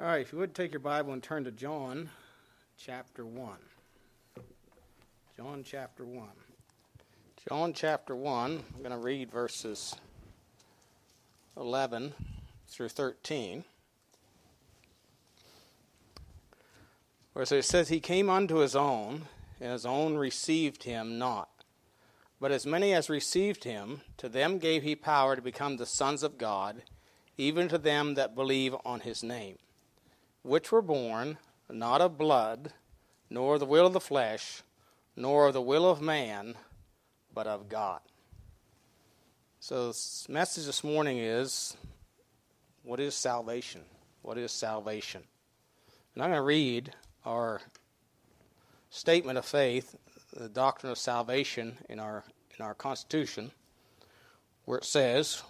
All right, if you would take your Bible and turn to John chapter 1. John chapter 1. John chapter 1, I'm going to read verses 11 through 13. Where it says, He came unto his own, and his own received him not. But as many as received him, to them gave he power to become the sons of God, even to them that believe on his name, which were born not of blood, nor the will of the flesh, nor of the will of man, but of God. So, the message this morning is what is salvation? What is salvation? And I'm going to read our statement of faith the doctrine of salvation in our in our Constitution, where it says,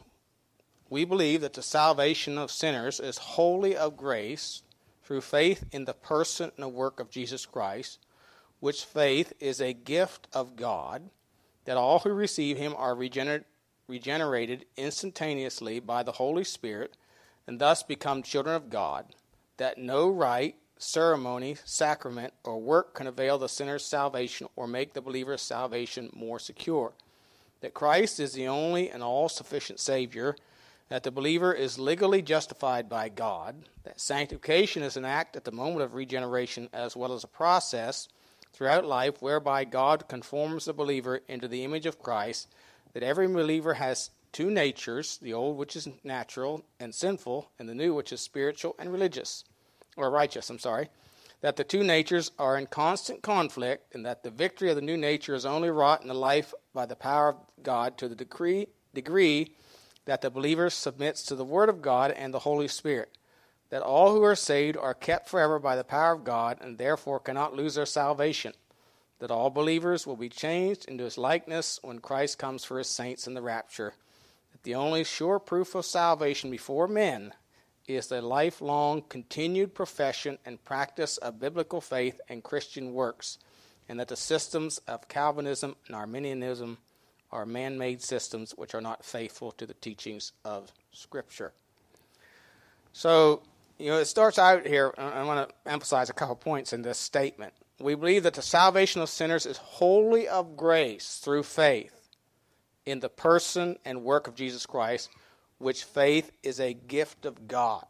"We believe that the salvation of sinners is wholly of grace through faith in the person and the work of Jesus Christ, which faith is a gift of God, that all who receive Him are regener- regenerated instantaneously by the Holy Spirit, and thus become children of God." That no rite ceremony, sacrament, or work can avail the sinner's salvation or make the believer's salvation more secure. That Christ is the only and all sufficient Savior, that the believer is legally justified by God, that sanctification is an act at the moment of regeneration as well as a process throughout life whereby God conforms the believer into the image of Christ, that every believer has two natures the old, which is natural and sinful, and the new, which is spiritual and religious or righteous, I'm sorry, that the two natures are in constant conflict, and that the victory of the new nature is only wrought in the life by the power of God to the degree, degree that the believer submits to the Word of God and the Holy Spirit. That all who are saved are kept forever by the power of God, and therefore cannot lose their salvation. That all believers will be changed into his likeness when Christ comes for his saints in the rapture. That the only sure proof of salvation before men is the lifelong continued profession and practice of biblical faith and Christian works, and that the systems of Calvinism and Arminianism are man made systems which are not faithful to the teachings of Scripture. So, you know, it starts out here, I want to emphasize a couple points in this statement. We believe that the salvation of sinners is wholly of grace through faith in the person and work of Jesus Christ which faith is a gift of God.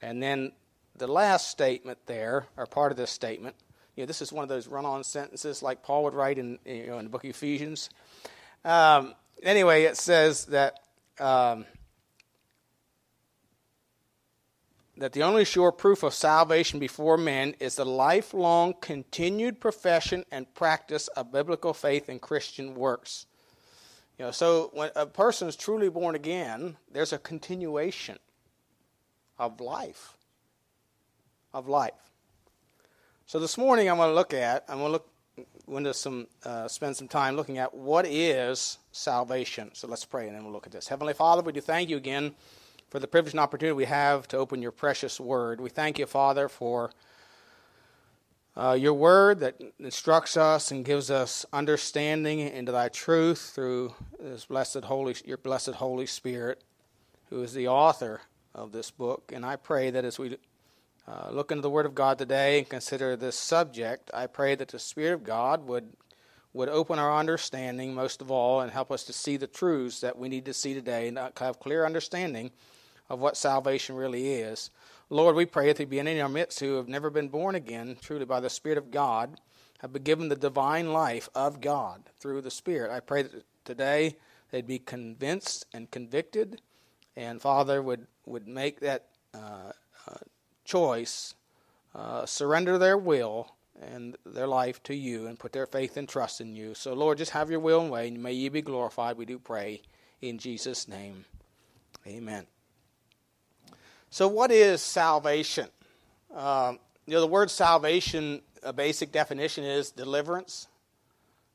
And then the last statement there, or part of this statement, you know, this is one of those run-on sentences like Paul would write in, you know, in the book of Ephesians. Um, anyway, it says that um, that the only sure proof of salvation before men is the lifelong continued profession and practice of biblical faith and Christian works. You know, so when a person is truly born again, there's a continuation of life. Of life. So this morning I'm going to look at, I'm going to look into some, uh, spend some time looking at what is salvation. So let's pray and then we'll look at this. Heavenly Father, we do thank you again for the privilege and opportunity we have to open your precious word. We thank you, Father, for uh, your word that instructs us and gives us understanding into thy truth through this blessed holy your blessed holy spirit who is the author of this book and i pray that as we uh, look into the word of god today and consider this subject i pray that the spirit of god would would open our understanding most of all and help us to see the truths that we need to see today and have clear understanding of what salvation really is Lord, we pray that there be any in our midst who have never been born again, truly by the Spirit of God, have been given the divine life of God through the Spirit. I pray that today they'd be convinced and convicted, and Father would, would make that uh, uh, choice, uh, surrender their will and their life to you, and put their faith and trust in you. So, Lord, just have your will and way, and may you be glorified. We do pray in Jesus' name. Amen. So, what is salvation? Um, you know, the word salvation, a basic definition is deliverance.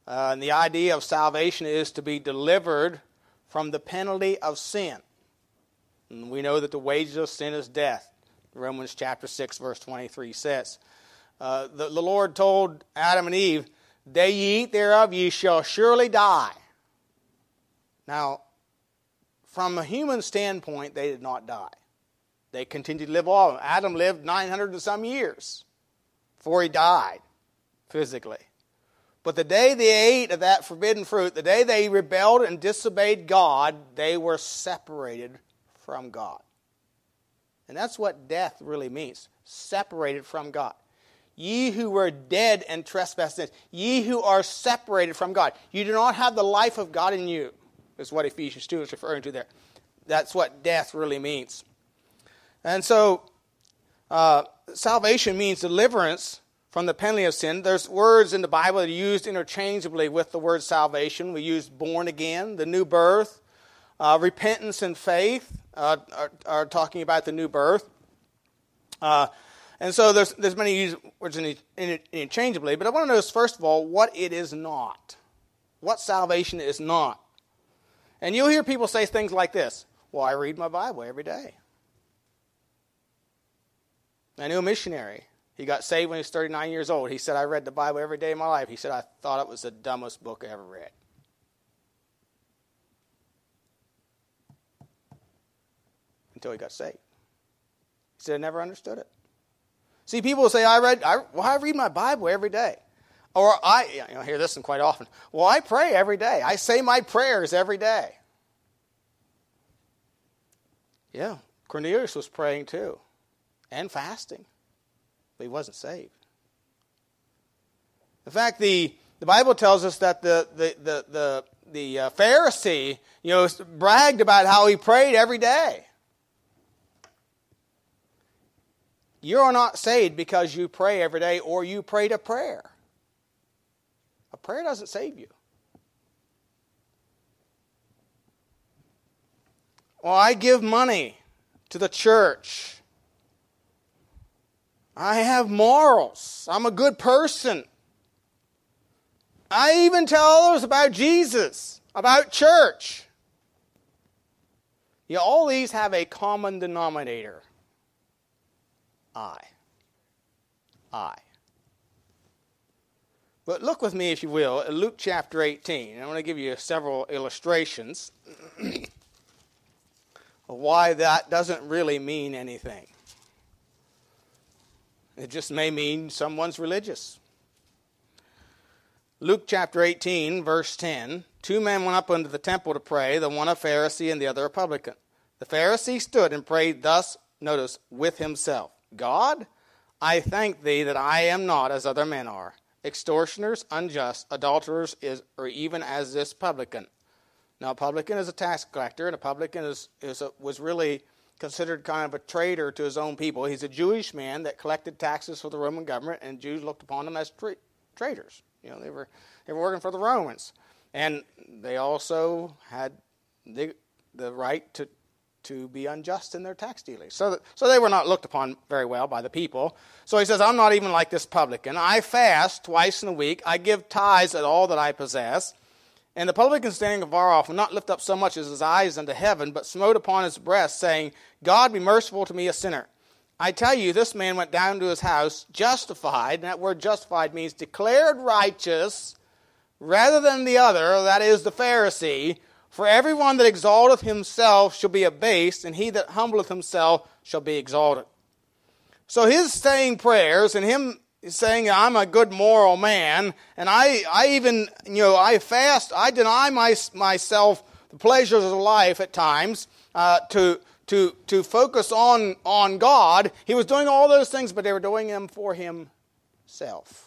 Uh, and the idea of salvation is to be delivered from the penalty of sin. And we know that the wages of sin is death. Romans chapter 6, verse 23 says. Uh, the, the Lord told Adam and Eve, Day ye eat thereof, ye shall surely die. Now, from a human standpoint, they did not die. They continued to live on. Adam lived 900 and some years before he died physically. But the day they ate of that forbidden fruit, the day they rebelled and disobeyed God, they were separated from God. And that's what death really means separated from God. Ye who were dead and trespasses, ye who are separated from God. You do not have the life of God in you, is what Ephesians 2 is referring to there. That's what death really means. And so, uh, salvation means deliverance from the penalty of sin. There's words in the Bible that are used interchangeably with the word salvation. We use born again, the new birth, uh, repentance and faith uh, are, are, talking about the new birth. Uh, and so there's, there's many words interchangeably, but I want to notice, first of all, what it is not. What salvation is not. And you'll hear people say things like this Well, I read my Bible every day. I knew a missionary. He got saved when he was 39 years old. He said, I read the Bible every day of my life. He said, I thought it was the dumbest book I ever read. Until he got saved. He said, I never understood it. See, people say, I read, I, well, I read my Bible every day. Or I, you know, hear this one quite often. Well, I pray every day. I say my prayers every day. Yeah, Cornelius was praying too, and fasting, but he wasn't saved. In fact, the, the Bible tells us that the, the, the, the, the uh, Pharisee, you know, bragged about how he prayed every day. You are not saved because you pray every day or you prayed a prayer. A prayer doesn't save you. Well, I give money to the church. I have morals. I'm a good person. I even tell others about Jesus, about church. You all these have a common denominator. I. I. But look with me, if you will, at Luke chapter 18. I want to give you several illustrations of why that doesn't really mean anything. It just may mean someone's religious. Luke chapter 18, verse 10 Two men went up into the temple to pray, the one a Pharisee and the other a publican. The Pharisee stood and prayed thus, notice, with himself God, I thank thee that I am not as other men are, extortioners, unjust, adulterers, is, or even as this publican. Now, a publican is a tax collector, and a publican is, is a, was really considered kind of a traitor to his own people. He's a Jewish man that collected taxes for the Roman government, and Jews looked upon them as tra- traitors. You know, they were they were working for the Romans, and they also had the the right to to be unjust in their tax dealings. So, that, so they were not looked upon very well by the people. So he says, I'm not even like this publican. I fast twice in a week. I give tithes at all that I possess. And the publican standing afar off would not lift up so much as his eyes unto heaven, but smote upon his breast, saying, God be merciful to me, a sinner. I tell you, this man went down to his house justified. And that word justified means declared righteous rather than the other, that is, the Pharisee for everyone that exalteth himself shall be abased, and he that humbleth himself shall be exalted. So his saying prayers and him saying I'm a good moral man, and I, I even, you know, I fast, I deny my, myself the pleasures of life at times uh, to, to, to focus on, on God. He was doing all those things, but they were doing them for himself.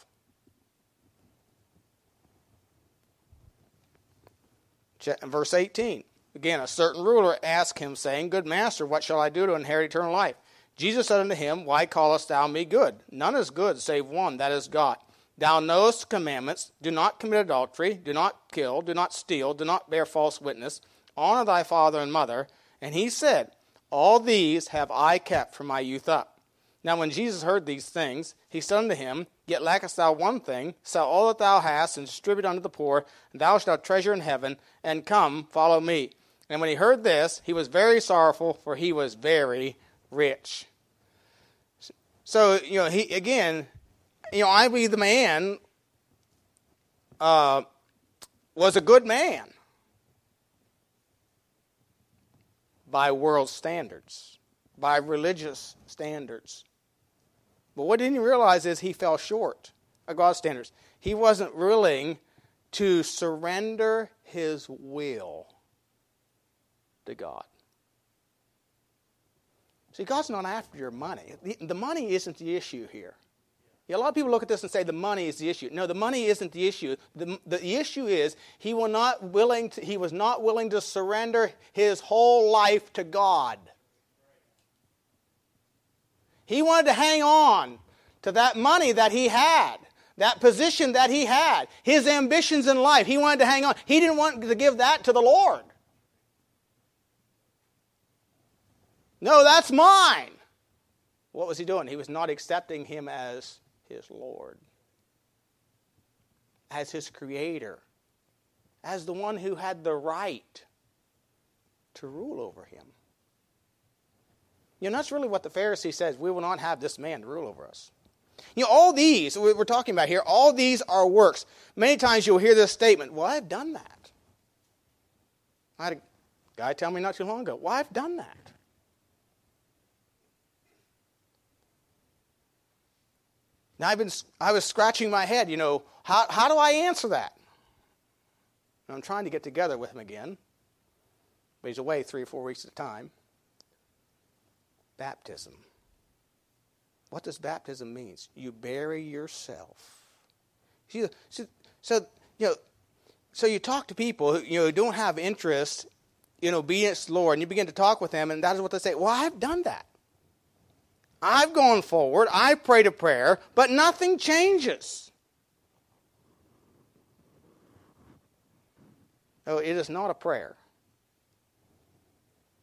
Verse 18. Again, a certain ruler asked him, saying, Good master, what shall I do to inherit eternal life? Jesus said unto him, Why callest thou me good? None is good save one, that is God. Thou knowest the commandments do not commit adultery, do not kill, do not steal, do not bear false witness, honor thy father and mother. And he said, All these have I kept from my youth up. Now, when Jesus heard these things, he said unto him, Yet lackest thou one thing, sell all that thou hast, and distribute unto the poor, and thou shalt treasure in heaven, and come, follow me. And when he heard this, he was very sorrowful, for he was very rich. So, you know, he again, you know, I be the man uh, was a good man by world standards by religious standards. But what didn't he realize is he fell short of God's standards. He wasn't willing to surrender his will to God. See, God's not after your money. The, the money isn't the issue here. Yeah, a lot of people look at this and say the money is the issue. No, the money isn't the issue. The, the issue is he, will not willing to, he was not willing to surrender his whole life to God. He wanted to hang on to that money that he had, that position that he had, his ambitions in life. He wanted to hang on. He didn't want to give that to the Lord. No, that's mine. What was he doing? He was not accepting him as his Lord, as his creator, as the one who had the right to rule over him. You know, that's really what the Pharisee says. We will not have this man to rule over us. You know, all these we're talking about here, all these are works. Many times you'll hear this statement, Well, I've done that. I had a guy tell me not too long ago, Well, I've done that. Now, I've been, I was scratching my head, you know, how, how do I answer that? And I'm trying to get together with him again, but he's away three or four weeks at a time baptism. What does baptism mean? You bury yourself. See, so, so, you know, so you talk to people who you know who don't have interest in obedience to the Lord, and you begin to talk with them, and that is what they say. Well, I've done that. I've gone forward. I prayed a prayer, but nothing changes. No, it is not a prayer.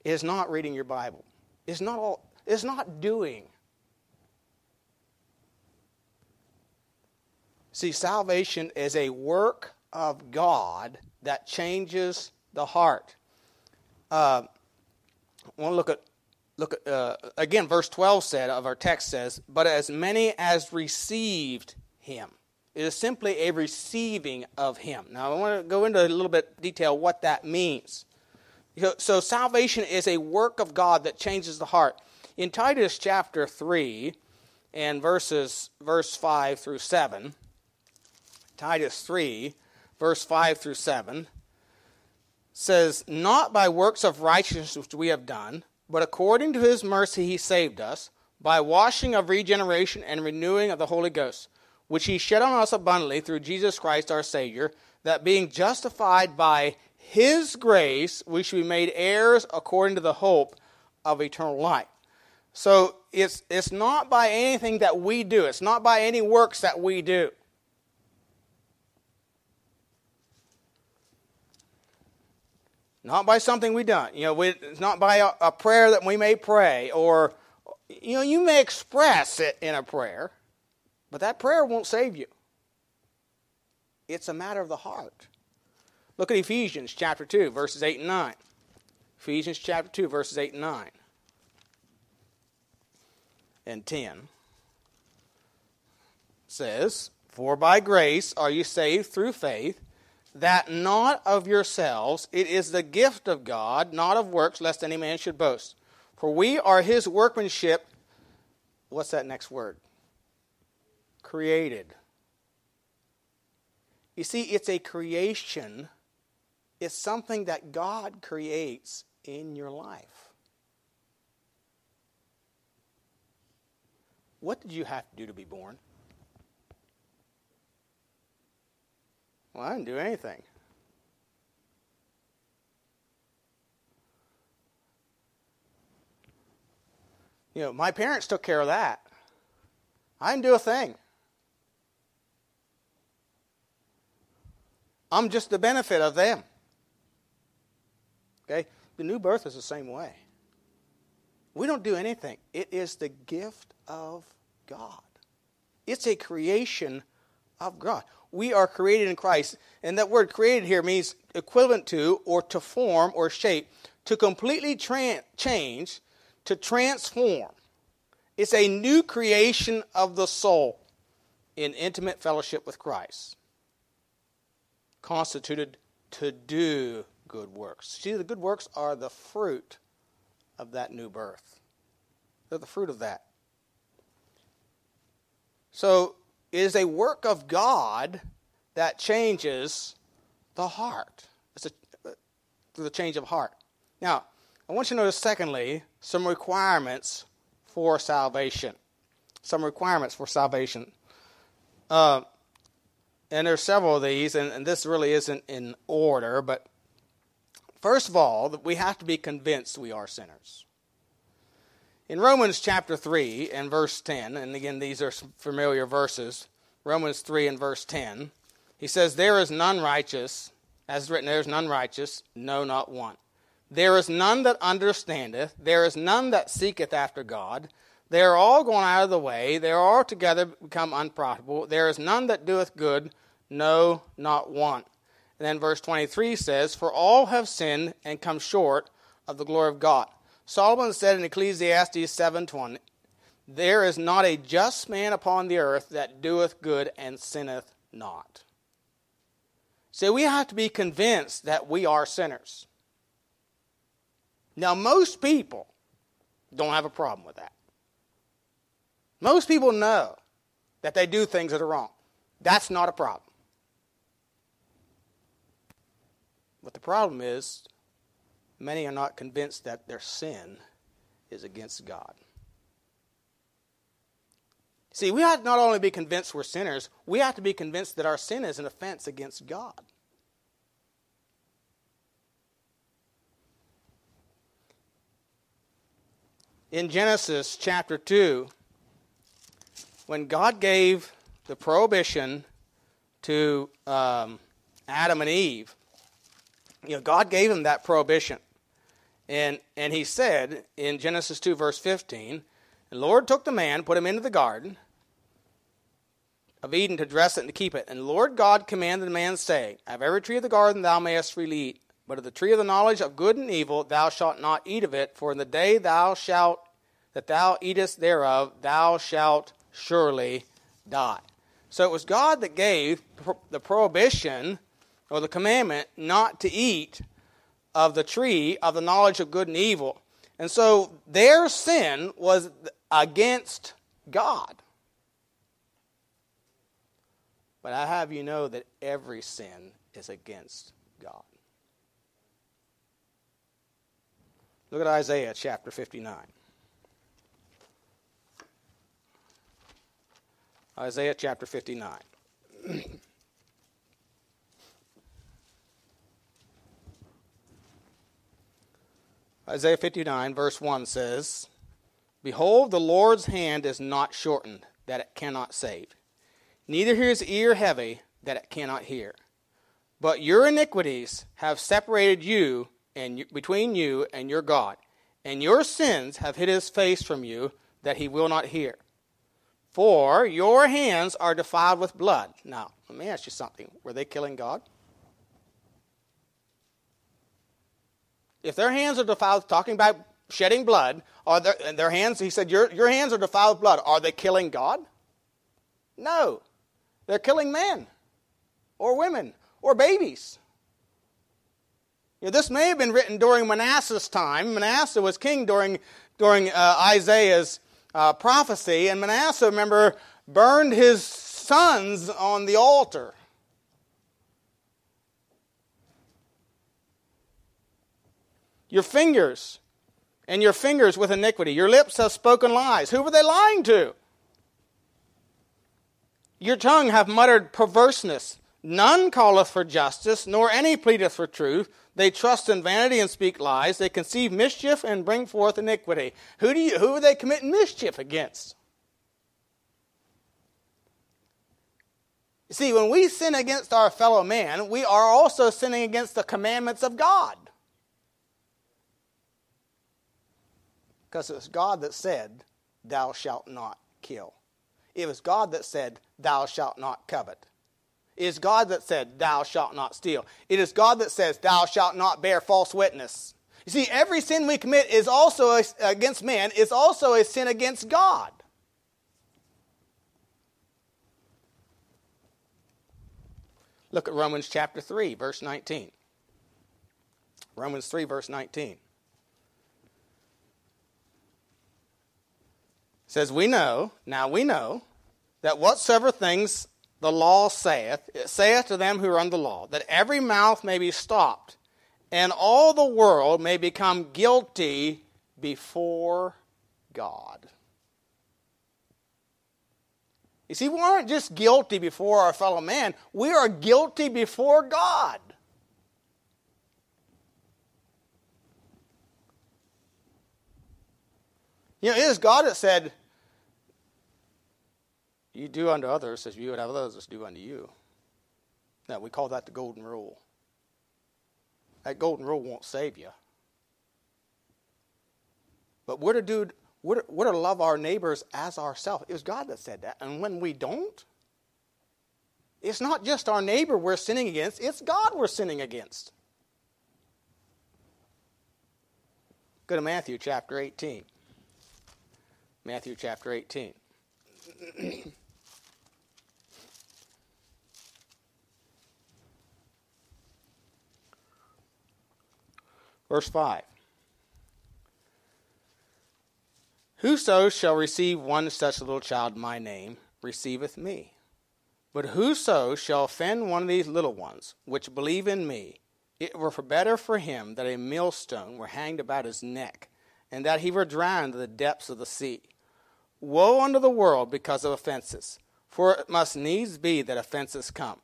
It is not reading your Bible. It's not all is not doing. See, salvation is a work of God that changes the heart. Uh, I want to look at look at, uh, again. Verse twelve said of our text says, "But as many as received Him." It is simply a receiving of Him. Now, I want to go into a little bit detail what that means. So, salvation is a work of God that changes the heart. In Titus chapter 3 and verses verse 5 through 7, Titus 3 verse 5 through 7 says, "Not by works of righteousness which we have done, but according to his mercy he saved us by washing of regeneration and renewing of the Holy Ghost, which he shed on us abundantly through Jesus Christ our Savior, that being justified by his grace, we should be made heirs according to the hope of eternal life. So it's, it's not by anything that we do, it's not by any works that we do. Not by something we done. You know, we, it's not by a, a prayer that we may pray, or you know, you may express it in a prayer, but that prayer won't save you. It's a matter of the heart. Look at Ephesians chapter 2, verses 8 and 9. Ephesians chapter 2, verses 8 and 9 and 10 says, For by grace are you saved through faith, that not of yourselves, it is the gift of God, not of works, lest any man should boast. For we are his workmanship. What's that next word? Created. You see, it's a creation, it's something that God creates in your life. What did you have to do to be born? Well, I didn't do anything. You know, my parents took care of that. I didn't do a thing. I'm just the benefit of them. Okay? The new birth is the same way. We don't do anything, it is the gift of God. It's a creation of God. We are created in Christ. And that word created here means equivalent to, or to form, or shape, to completely tra- change, to transform. It's a new creation of the soul in intimate fellowship with Christ, constituted to do good works. See, the good works are the fruit of that new birth. They're the fruit of that. So it is a work of God that changes the heart. It's a, uh, the change of heart. Now, I want you to notice, secondly, some requirements for salvation. Some requirements for salvation. Uh, and there's several of these, and, and this really isn't in order, but first of all, we have to be convinced we are sinners. In Romans chapter 3 and verse 10, and again, these are familiar verses, Romans 3 and verse 10, he says, There is none righteous, as written, there is none righteous, no, not one. There is none that understandeth, there is none that seeketh after God. They are all gone out of the way, they are all together become unprofitable. There is none that doeth good, no, not one. And then verse 23 says, For all have sinned and come short of the glory of God. Solomon said in Ecclesiastes 7:20, "There is not a just man upon the earth that doeth good and sinneth not." So we have to be convinced that we are sinners. Now most people don't have a problem with that. Most people know that they do things that are wrong. That's not a problem. But the problem is many are not convinced that their sin is against God. See, we have to not only be convinced we're sinners, we have to be convinced that our sin is an offense against God. In Genesis chapter 2, when God gave the prohibition to um, Adam and Eve, you know, God gave them that prohibition. And, and he said in Genesis 2, verse 15, The Lord took the man, put him into the garden of Eden to dress it and to keep it. And the Lord God commanded the man, saying, Of every tree of the garden thou mayest freely eat, but of the tree of the knowledge of good and evil thou shalt not eat of it, for in the day thou shalt that thou eatest thereof, thou shalt surely die. So it was God that gave the prohibition or the commandment not to eat of the tree of the knowledge of good and evil. And so their sin was against God. But I have you know that every sin is against God. Look at Isaiah chapter 59. Isaiah chapter 59. Isaiah 59, verse 1 says, Behold, the Lord's hand is not shortened, that it cannot save, neither his ear heavy, that it cannot hear. But your iniquities have separated you and between you and your God, and your sins have hid his face from you, that he will not hear. For your hands are defiled with blood. Now, let me ask you something. Were they killing God? If their hands are defiled, talking about shedding blood, are their, their hands, he said, your, your hands are defiled with blood. Are they killing God? No. They're killing men or women or babies. You know, this may have been written during Manasseh's time. Manasseh was king during, during uh, Isaiah's uh, prophecy, and Manasseh, remember, burned his sons on the altar. Your fingers, and your fingers with iniquity. Your lips have spoken lies. Who were they lying to? Your tongue hath muttered perverseness. None calleth for justice, nor any pleadeth for truth. They trust in vanity and speak lies. They conceive mischief and bring forth iniquity. Who, do you, who are they committing mischief against? See, when we sin against our fellow man, we are also sinning against the commandments of God. Because it was God that said, Thou shalt not kill. It was God that said, Thou shalt not covet. It is God that said, Thou shalt not steal. It is God that says, Thou shalt not bear false witness. You see, every sin we commit is also a, against man, is also a sin against God. Look at Romans chapter 3, verse 19. Romans 3, verse 19. Says, We know, now we know, that whatsoever things the law saith, it saith to them who are under the law, that every mouth may be stopped, and all the world may become guilty before God. You see, we aren't just guilty before our fellow man, we are guilty before God. You know, it is God that said, You do unto others as you would have others do unto you. Now, we call that the golden rule. That golden rule won't save you. But we're to do we're, we're to love our neighbors as ourselves. It was God that said that. And when we don't, it's not just our neighbor we're sinning against, it's God we're sinning against. Go to Matthew chapter 18. Matthew chapter 18. Verse 5. Whoso shall receive one such little child in my name receiveth me. But whoso shall offend one of these little ones, which believe in me, it were better for him that a millstone were hanged about his neck, and that he were drowned in the depths of the sea. Woe unto the world because of offenses, for it must needs be that offenses come.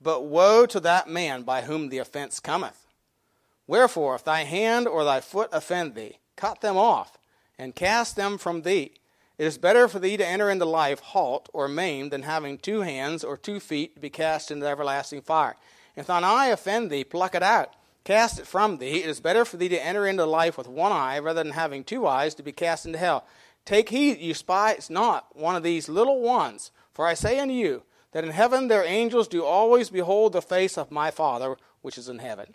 But woe to that man by whom the offense cometh. Wherefore, if thy hand or thy foot offend thee, cut them off and cast them from thee. It is better for thee to enter into life halt or maimed than having two hands or two feet to be cast into everlasting fire. If thine eye offend thee, pluck it out, cast it from thee. It is better for thee to enter into life with one eye rather than having two eyes to be cast into hell. Take heed, you spies not one of these little ones, for I say unto you that in heaven their angels do always behold the face of my Father which is in heaven.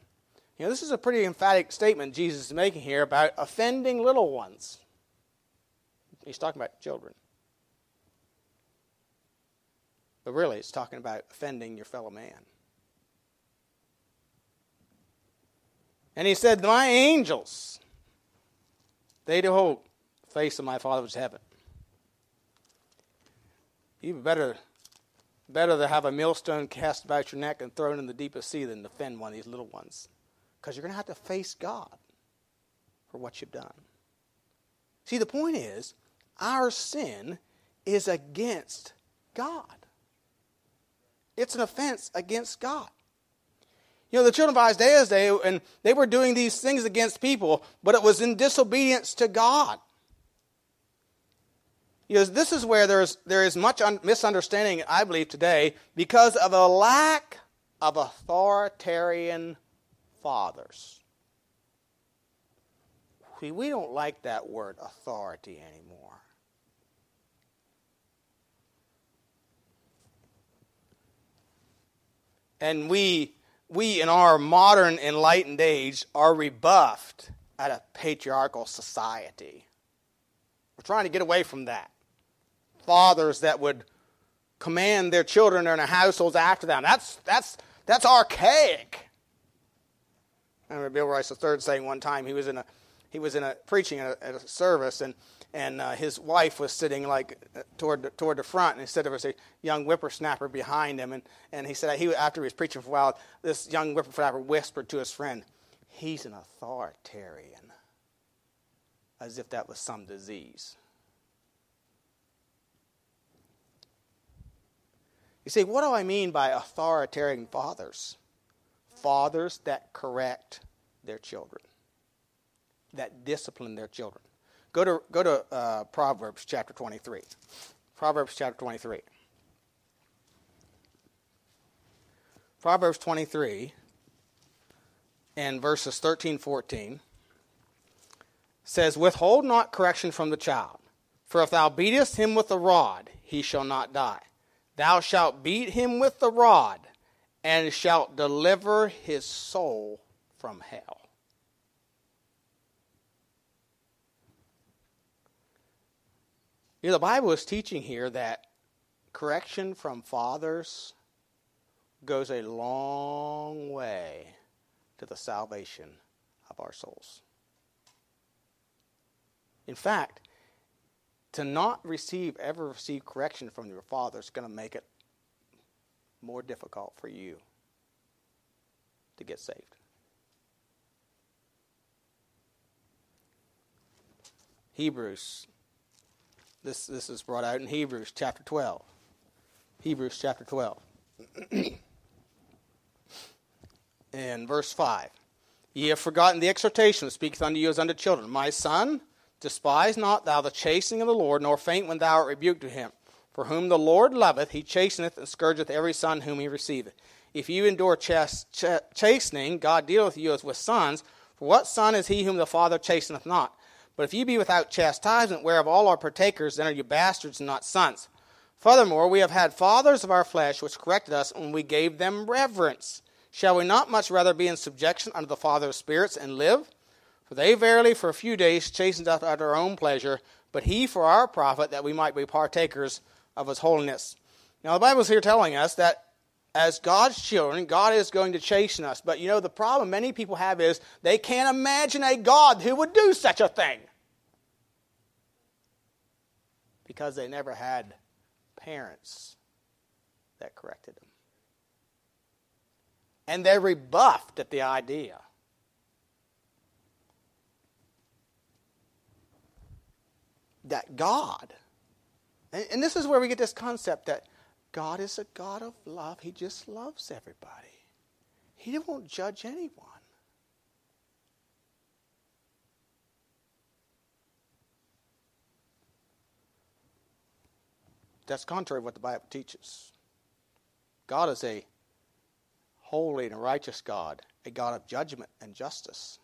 You know, this is a pretty emphatic statement Jesus is making here about offending little ones. He's talking about children. But really, it's talking about offending your fellow man. And he said, My angels, they do hold face of my Father's heaven. You better, better to have a millstone cast about your neck and thrown in the deepest sea than defend one of these little ones. Because you're going to have to face God for what you've done. See, the point is, our sin is against God. It's an offense against God. You know, the children of Isaiah's day, and they were doing these things against people, but it was in disobedience to God. You know, this is where there's, there is much un- misunderstanding, I believe, today because of a lack of authoritarian fathers. We, we don't like that word authority anymore. And we, we in our modern enlightened age are rebuffed at a patriarchal society. We're trying to get away from that. Fathers that would command their children and their households after them. That's, that's, that's archaic. I remember Bill Rice III saying one time he was in a he was in a preaching at a, at a service and and uh, his wife was sitting like uh, toward the, toward the front, and there was a young whippersnapper behind him, and, and he said he after he was preaching for a while, this young whippersnapper whispered to his friend, "He's an authoritarian," as if that was some disease. You see, what do I mean by authoritarian fathers? Fathers that correct their children, that discipline their children. Go to, go to uh, Proverbs chapter 23. Proverbs chapter 23. Proverbs 23 and verses 13 14 says, Withhold not correction from the child, for if thou beatest him with the rod, he shall not die. Thou shalt beat him with the rod, and shalt deliver his soul from hell. You know, the Bible is teaching here that correction from fathers goes a long way to the salvation of our souls. In fact, to not receive, ever receive correction from your father is going to make it more difficult for you to get saved. Hebrews. This, this is brought out in Hebrews chapter 12. Hebrews chapter 12. in verse 5. Ye have forgotten the exhortation that speaketh unto you as unto children. My son, despise not thou the chastening of the Lord, nor faint when thou art rebuked of him. For whom the Lord loveth, he chasteneth and scourgeth every son whom he receiveth. If you endure chas- ch- chastening, God dealeth you as with sons. For what son is he whom the Father chasteneth not? But if you be without chastisement, whereof all are partakers, then are you bastards and not sons. Furthermore, we have had fathers of our flesh which corrected us when we gave them reverence. Shall we not much rather be in subjection unto the Father of spirits and live? For they verily for a few days chastened us at our own pleasure, but he for our profit, that we might be partakers of his holiness. Now, the Bible is here telling us that as God's children, God is going to chasten us. But you know, the problem many people have is they can't imagine a God who would do such a thing. Because they never had parents that corrected them. And they're rebuffed at the idea. That God, and, and this is where we get this concept that God is a God of love. He just loves everybody. He won't judge anyone. That's contrary to what the Bible teaches. God is a holy and righteous God, a God of judgment and justice.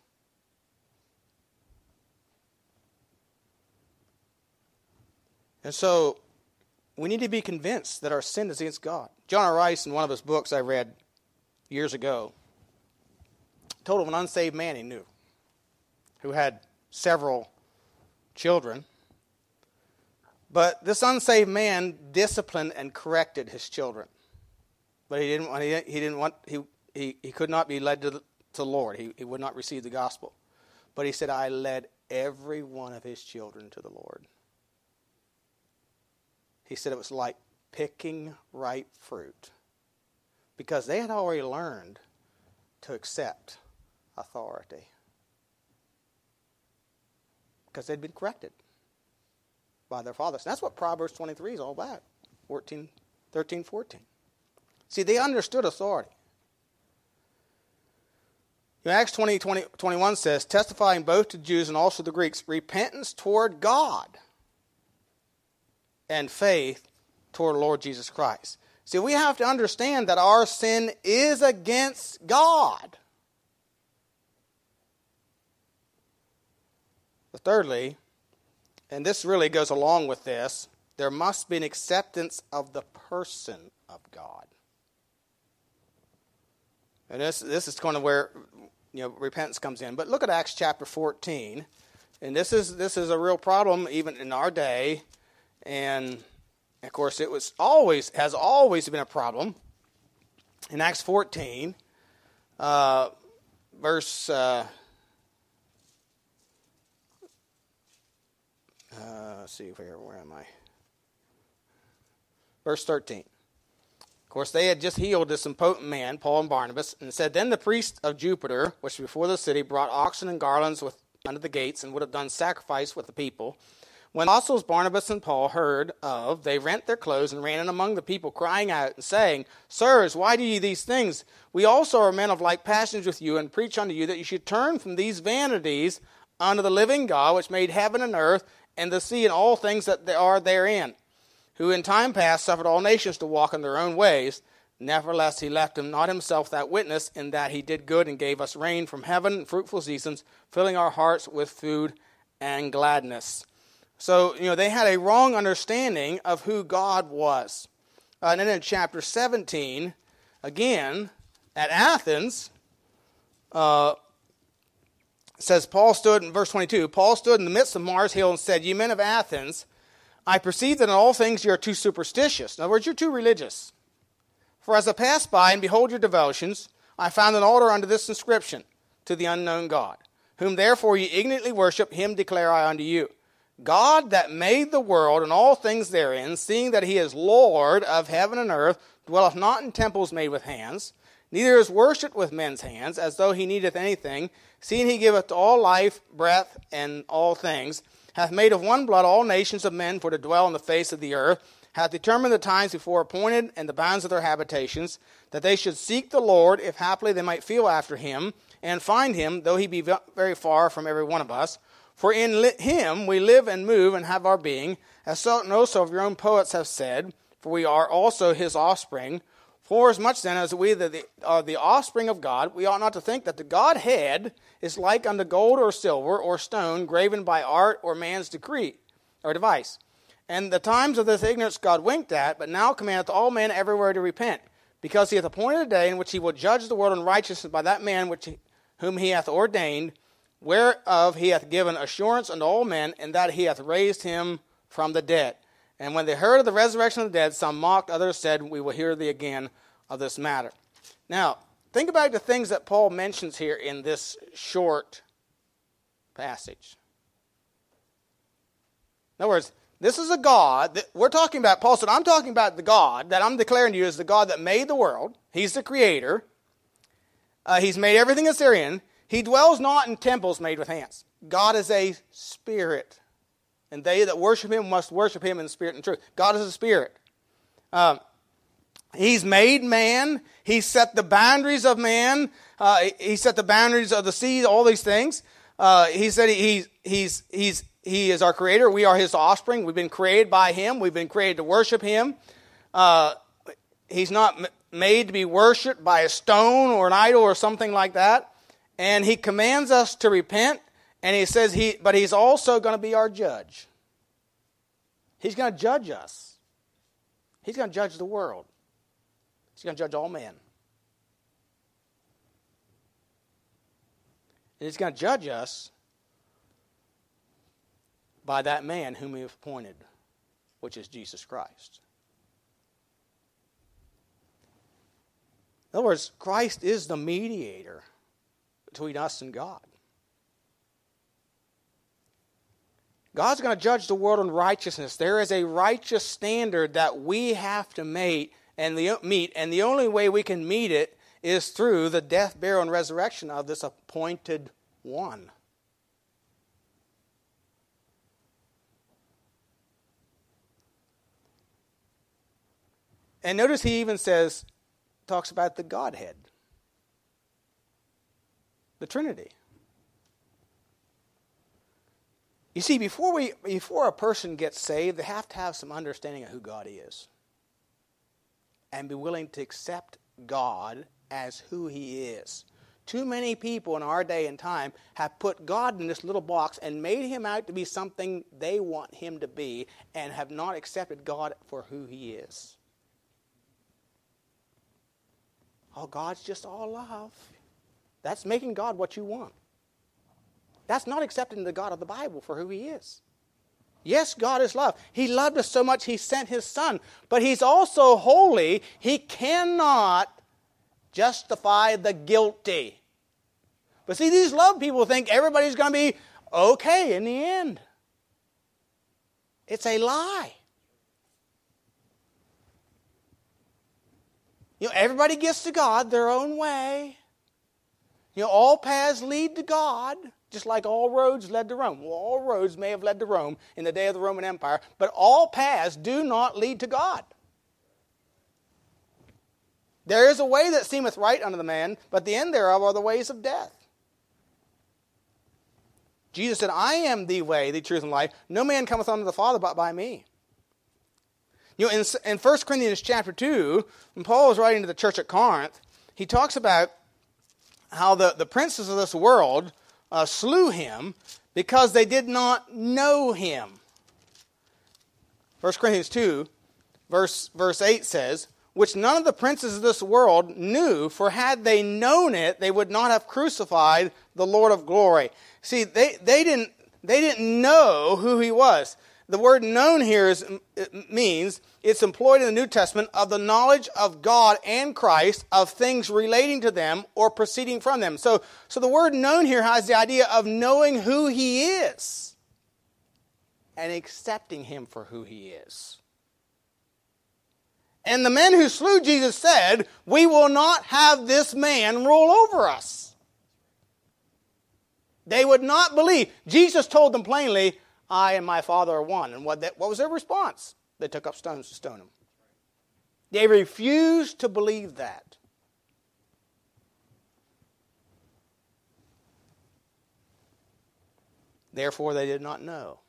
And so we need to be convinced that our sin is against God. John R. Rice, in one of his books I read years ago, told of an unsaved man he knew who had several children. But this unsaved man disciplined and corrected his children. But he didn't want, he, didn't want, he, he, he could not be led to the, to the Lord. He, he would not receive the gospel. But he said, I led every one of his children to the Lord. He said it was like picking ripe fruit because they had already learned to accept authority because they'd been corrected by their fathers. And that's what Proverbs 23 is all about 14, 13, 14. See, they understood authority. Acts 20, 20, 21 says, testifying both to Jews and also the Greeks, repentance toward God and faith toward Lord Jesus Christ. See, we have to understand that our sin is against God. But thirdly, and this really goes along with this, there must be an acceptance of the person of God. And this, this is kind of where you know, repentance comes in. But look at Acts chapter 14. And this is, this is a real problem even in our day and of course, it was always has always been a problem. In Acts 14, uh, verse uh, uh, let's see where where am I? Verse 13. Of course, they had just healed this impotent man, Paul and Barnabas, and said, Then the priest of Jupiter, which before the city, brought oxen and garlands with, under the gates, and would have done sacrifice with the people. When apostles Barnabas and Paul heard of, they rent their clothes and ran in among the people, crying out and saying, Sirs, why do ye these things? We also are men of like passions with you, and preach unto you that you should turn from these vanities unto the living God, which made heaven and earth, and the sea, and all things that are therein, who in time past suffered all nations to walk in their own ways. Nevertheless, he left him not himself that witness, in that he did good and gave us rain from heaven fruitful seasons, filling our hearts with food and gladness. So, you know, they had a wrong understanding of who God was. Uh, and then in chapter 17, again, at Athens, uh, says Paul stood in verse 22 Paul stood in the midst of Mars Hill and said, Ye men of Athens, I perceive that in all things you are too superstitious. In other words, you're too religious. For as I passed by and behold your devotions, I found an altar under this inscription to the unknown God, whom therefore ye ignorantly worship, him declare I unto you. God that made the world and all things therein, seeing that he is Lord of heaven and earth, dwelleth not in temples made with hands, neither is worshipped with men's hands, as though he needeth anything, seeing he giveth to all life, breath, and all things, hath made of one blood all nations of men for to dwell on the face of the earth, hath determined the times before appointed and the bounds of their habitations, that they should seek the Lord, if haply they might feel after him, and find him, though he be very far from every one of us. For in him we live and move and have our being, as certain also of your own poets have said, for we are also his offspring. For as much then as we are the offspring of God, we ought not to think that the Godhead is like unto gold or silver or stone graven by art or man's decree or device. And the times of this ignorance God winked at, but now commandeth all men everywhere to repent, because he hath appointed a day in which he will judge the world in righteousness by that man which whom he hath ordained, whereof he hath given assurance unto all men, and that he hath raised him from the dead. And when they heard of the resurrection of the dead, some mocked, others said, We will hear thee again of this matter. Now, think about the things that Paul mentions here in this short passage. In other words, this is a God that we're talking about. Paul said, I'm talking about the God that I'm declaring to you is the God that made the world. He's the creator. Uh, he's made everything Assyrian. He dwells not in temples made with hands. God is a spirit. And they that worship him must worship him in spirit and truth. God is a spirit. Um, he's made man. He set the boundaries of man. Uh, he set the boundaries of the sea, all these things. Uh, he said he, he's, he's, he is our creator. We are his offspring. We've been created by him. We've been created to worship him. Uh, he's not made to be worshiped by a stone or an idol or something like that. And he commands us to repent. And he says he, but he's also going to be our judge. He's going to judge us. He's going to judge the world. He's going to judge all men. And he's going to judge us by that man whom he appointed, which is Jesus Christ. In other words, Christ is the mediator between us and God. God's going to judge the world on righteousness. There is a righteous standard that we have to meet, and the meet, and the only way we can meet it is through the death, burial, and resurrection of this appointed one. And notice he even says, talks about the Godhead, the Trinity. You see, before, we, before a person gets saved, they have to have some understanding of who God is and be willing to accept God as who He is. Too many people in our day and time have put God in this little box and made Him out to be something they want Him to be and have not accepted God for who He is. Oh, God's just all love. That's making God what you want. That's not accepting the God of the Bible for who He is. Yes, God is love. He loved us so much He sent His Son. But He's also holy. He cannot justify the guilty. But see, these love people think everybody's going to be okay in the end. It's a lie. You know, everybody gets to God their own way. You know, all paths lead to God, just like all roads led to Rome. Well, all roads may have led to Rome in the day of the Roman Empire, but all paths do not lead to God. There is a way that seemeth right unto the man, but the end thereof are the ways of death. Jesus said, I am the way, the truth, and life. No man cometh unto the Father but by me. You know, in, in 1 Corinthians chapter 2, when Paul was writing to the church at Corinth, he talks about how the, the princes of this world uh, slew him because they did not know him. 1 Corinthians 2, verse, verse 8 says, Which none of the princes of this world knew, for had they known it, they would not have crucified the Lord of glory. See, they, they, didn't, they didn't know who he was. The word known here is, means it's employed in the New Testament of the knowledge of God and Christ, of things relating to them or proceeding from them. So, so the word known here has the idea of knowing who he is. and accepting him for who he is. And the men who slew Jesus said, We will not have this man rule over us. They would not believe. Jesus told them plainly, I and my Father are one. And what, that, what was their response? They took up stones to stone him. They refused to believe that. Therefore, they did not know.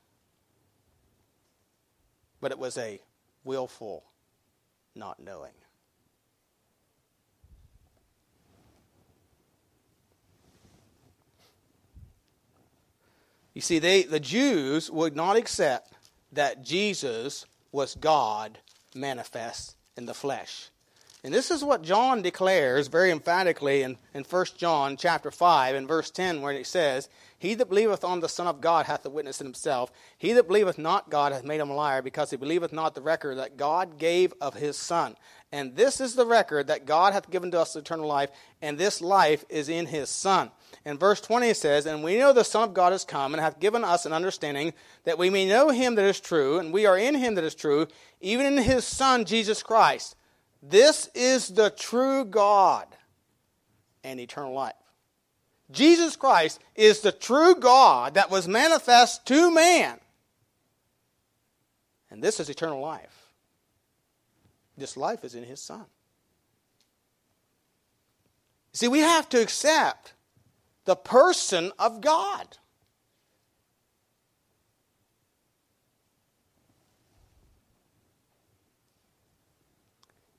But it was a willful not knowing. You see, they, the Jews would not accept that Jesus was God manifest in the flesh. And this is what John declares very emphatically in, in 1 John chapter 5 and verse 10, where it says, He that believeth on the Son of God hath a witness in himself. He that believeth not God hath made him a liar, because he believeth not the record that God gave of his Son. And this is the record that God hath given to us eternal life, and this life is in his Son. In verse 20 it says, And we know the Son of God is come, and hath given us an understanding, that we may know him that is true, and we are in him that is true, even in his Son Jesus Christ. This is the true God and eternal life. Jesus Christ is the true God that was manifest to man. And this is eternal life. This life is in his Son. See, we have to accept the person of God.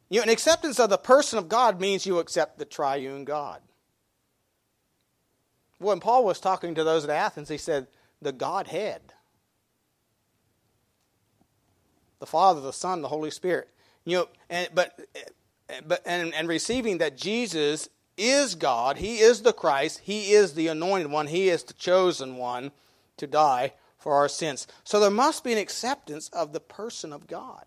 You know, an acceptance of the person of God means you accept the triune God. When Paul was talking to those at Athens, he said, the Godhead. The Father, the Son, the Holy Spirit. You know, and, but, but and, and receiving that Jesus is God, He is the Christ, He is the anointed one, He is the chosen one to die for our sins. So there must be an acceptance of the person of God.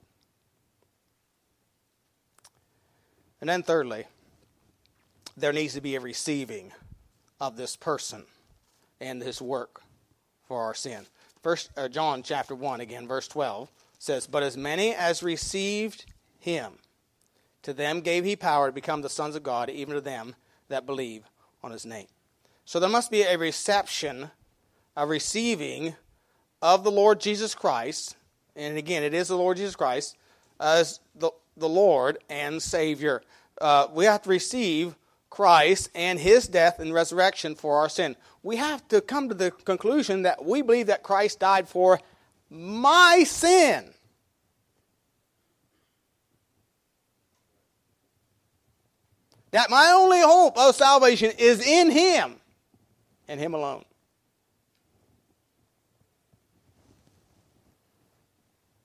And then, thirdly, there needs to be a receiving of this person and his work for our sin. First uh, John chapter 1 again verse 12 says, "But as many as received him, to them gave he power to become the sons of God, even to them that believe on his name." So there must be a reception, a receiving of the Lord Jesus Christ, and again, it is the Lord Jesus Christ as the the Lord and Savior. Uh, we have to receive Christ and his death and resurrection for our sin. We have to come to the conclusion that we believe that Christ died for my sin. That my only hope of salvation is in him and him alone.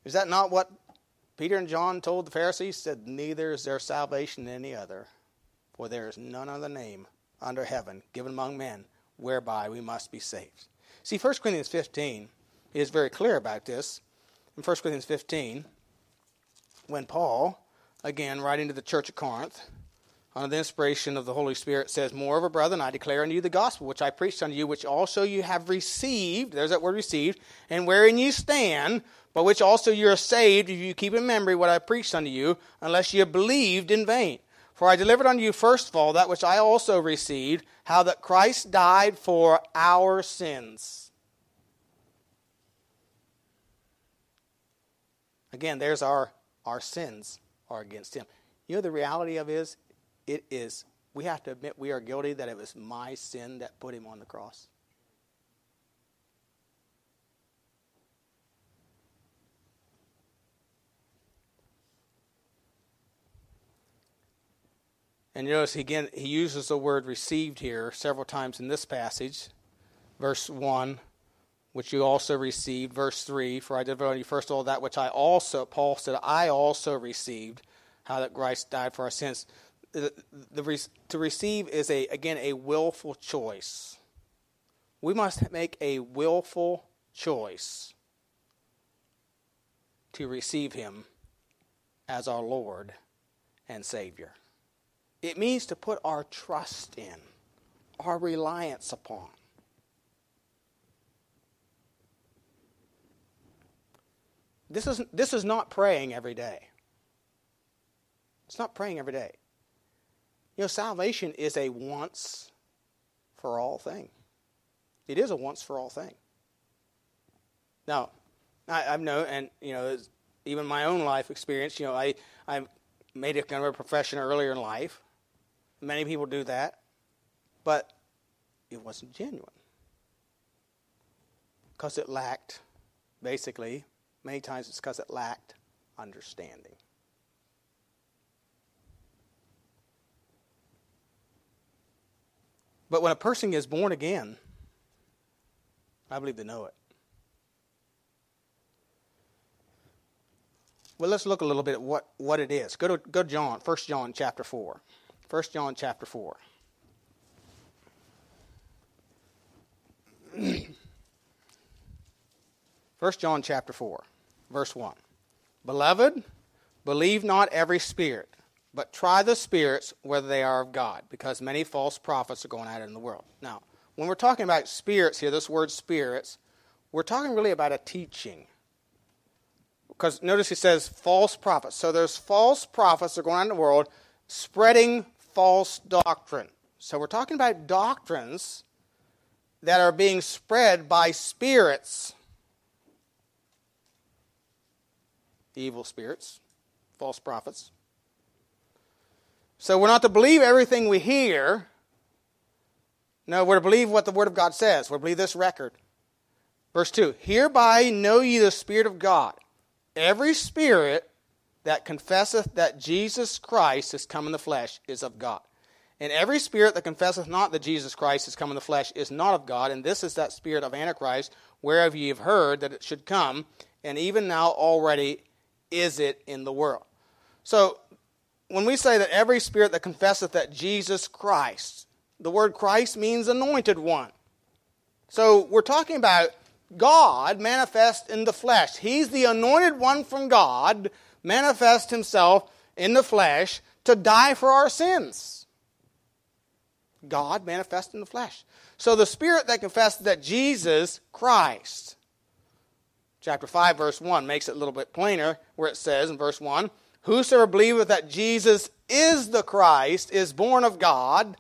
Is that not what Peter and John told the Pharisees, said, Neither is there salvation in any other, for there is none other name under heaven given among men whereby we must be saved. See, 1 Corinthians 15 is very clear about this. In 1 Corinthians 15, when Paul, again writing to the church at Corinth, under the inspiration of the Holy Spirit, says, Moreover, brethren, I declare unto you the gospel which I preached unto you, which also you have received, there's that word received, and wherein you stand, by which also you are saved, if you keep in memory what I preached unto you, unless you believed in vain. For I delivered unto you first of all that which I also received, how that Christ died for our sins. Again, there's our our sins are against him. You know the reality of is it is we have to admit we are guilty that it was my sin that put him on the cross. And notice again, he uses the word received here several times in this passage. Verse 1, which you also received. Verse 3, for I delivered you first of all that which I also, Paul said, I also received, how that Christ died for our sins. The, the, to receive is, a again, a willful choice. We must make a willful choice to receive him as our Lord and Savior. It means to put our trust in, our reliance upon. this is, this is not praying every day. It's not praying every day. You know, salvation is a once for all thing. It is a once for all thing. Now, I, I've known, and you know, even my own life experience. You know, I I made it kind of a profession earlier in life. Many people do that, but it wasn't genuine because it lacked, basically, many times it's because it lacked understanding. But when a person is born again, I believe they know it. Well, let's look a little bit at what, what it is. Go to, go to John, 1 John chapter 4. 1 John chapter 4. First John chapter 4, verse 1. Beloved, believe not every spirit, but try the spirits whether they are of God, because many false prophets are going out in the world. Now, when we're talking about spirits here, this word spirits, we're talking really about a teaching. Because notice he says false prophets. So there's false prophets that are going on in the world spreading false doctrine. So we're talking about doctrines that are being spread by spirits. Evil spirits, false prophets. So we're not to believe everything we hear. No, we're to believe what the Word of God says. We're to believe this record. Verse 2 Hereby know ye the Spirit of God. Every spirit that confesseth that Jesus Christ is come in the flesh is of God. And every spirit that confesseth not that Jesus Christ is come in the flesh is not of God. And this is that spirit of Antichrist, whereof ye have heard that it should come, and even now already is it in the world. So, when we say that every spirit that confesseth that Jesus Christ, the word Christ means anointed one. So, we're talking about God manifest in the flesh. He's the anointed one from God, manifest himself in the flesh to die for our sins. God manifest in the flesh. So the spirit that confesseth that Jesus Christ, chapter 5, verse 1, makes it a little bit plainer, where it says in verse 1 Whosoever believeth that Jesus is the Christ is born of God,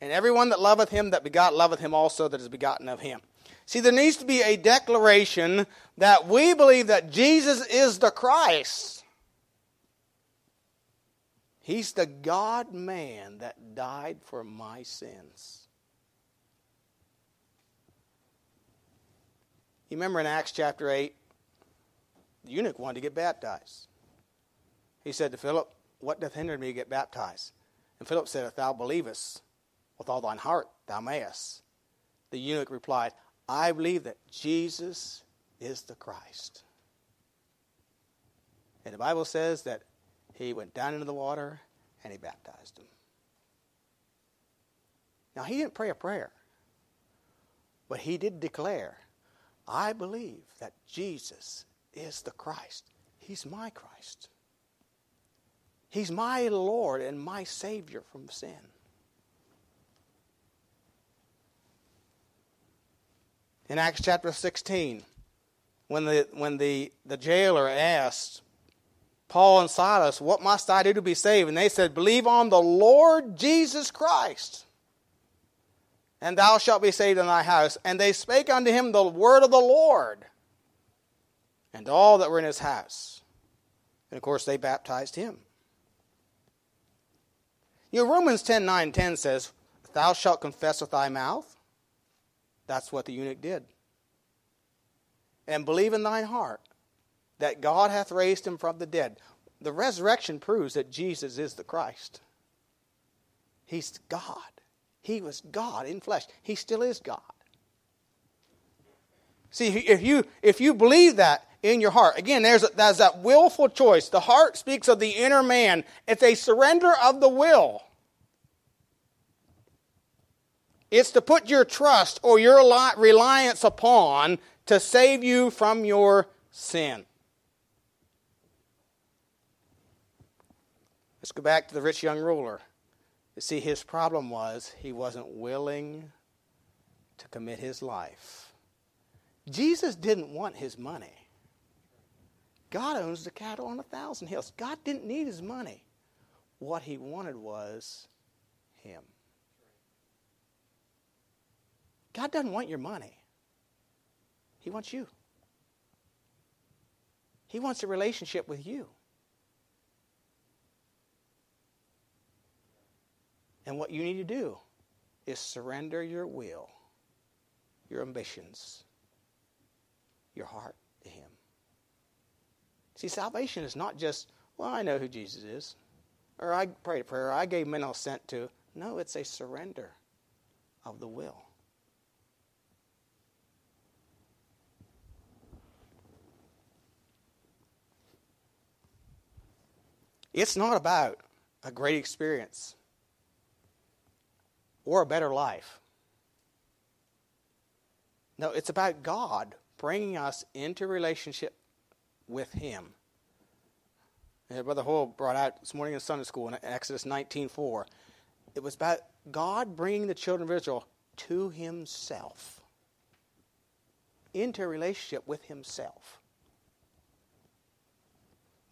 and everyone that loveth him that begot loveth him also that is begotten of him. See, there needs to be a declaration that we believe that Jesus is the Christ. He's the God man that died for my sins. You remember in Acts chapter 8, the eunuch wanted to get baptized. He said to Philip, What doth hinder me to get baptized? And Philip said, If thou believest with all thine heart, thou mayest. The eunuch replied, I believe that Jesus is the Christ. And the Bible says that he went down into the water and he baptized him. Now, he didn't pray a prayer, but he did declare, I believe that Jesus is the Christ. He's my Christ. He's my Lord and my Savior from sin. in Acts chapter 16 when the, when the, the jailer asked Paul and Silas, What must I do to be saved? And they said, Believe on the Lord Jesus Christ, and thou shalt be saved in thy house. And they spake unto him the word of the Lord, and all that were in his house. And of course, they baptized him. You know, Romans 10 9 10 says, Thou shalt confess with thy mouth that's what the eunuch did. And believe in thine heart that God hath raised him from the dead. The resurrection proves that Jesus is the Christ. He's God. He was God in flesh. He still is God. See, if you if you believe that in your heart, again, there's there's that willful choice. The heart speaks of the inner man. It's a surrender of the will. It's to put your trust or your reliance upon to save you from your sin. Let's go back to the rich young ruler. You see, his problem was he wasn't willing to commit his life. Jesus didn't want his money. God owns the cattle on a thousand hills. God didn't need his money. What he wanted was him. God doesn't want your money, he wants you. He wants a relationship with you. And what you need to do is surrender your will, your ambitions, your heart. See, salvation is not just, well, I know who Jesus is, or I prayed a prayer, I gave mental assent to. No, it's a surrender of the will. It's not about a great experience or a better life. No, it's about God bringing us into relationship with Him. Brother Hoyle brought out this morning in Sunday school in Exodus 19.4. It was about God bringing the children of Israel to Himself, into a relationship with Himself.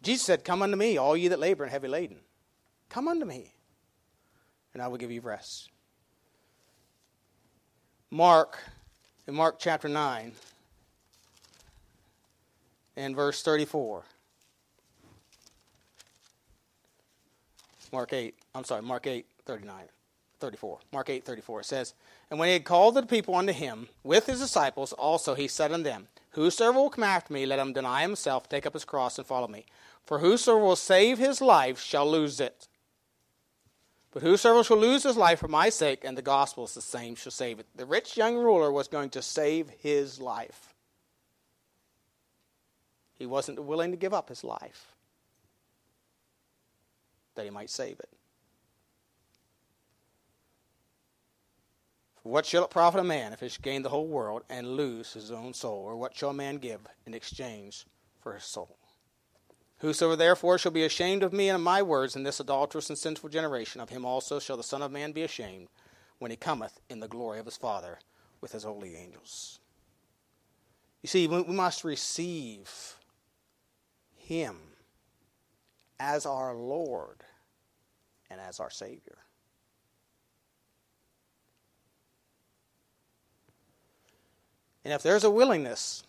Jesus said, Come unto me, all ye that labor and heavy laden. Come unto me, and I will give you rest. Mark, in Mark chapter 9, and verse 34. Mark 8, I'm sorry, Mark 8, 39, 34. Mark 8, 34 It says, And when he had called the people unto him with his disciples, also he said unto them, Whosoever will come after me, let him deny himself, take up his cross, and follow me. For whosoever will save his life shall lose it. But whosoever shall lose his life for my sake and the gospel's, the same shall save it. The rich young ruler was going to save his life. He wasn't willing to give up his life that he might save it. For what shall it profit a man if he should gain the whole world and lose his own soul? Or what shall a man give in exchange for his soul? Whosoever therefore shall be ashamed of me and of my words in this adulterous and sinful generation, of him also shall the Son of Man be ashamed when he cometh in the glory of his Father with his holy angels. You see, we must receive him as our Lord and as our Savior. And if there's a willingness,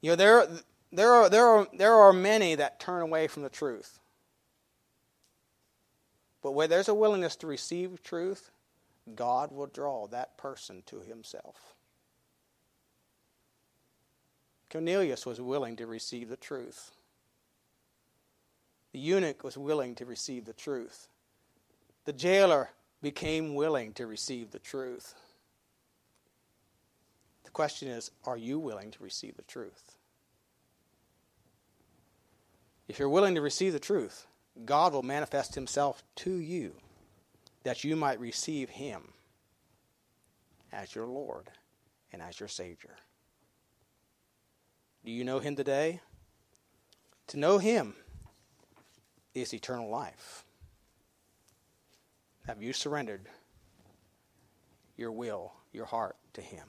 you know, there, there are, there, are, there are many that turn away from the truth. But where there's a willingness to receive truth, God will draw that person to himself. Cornelius was willing to receive the truth. The eunuch was willing to receive the truth. The jailer became willing to receive the truth. The question is are you willing to receive the truth? If you're willing to receive the truth, God will manifest himself to you that you might receive him as your Lord and as your Savior. Do you know him today? To know him is eternal life. Have you surrendered your will, your heart to him?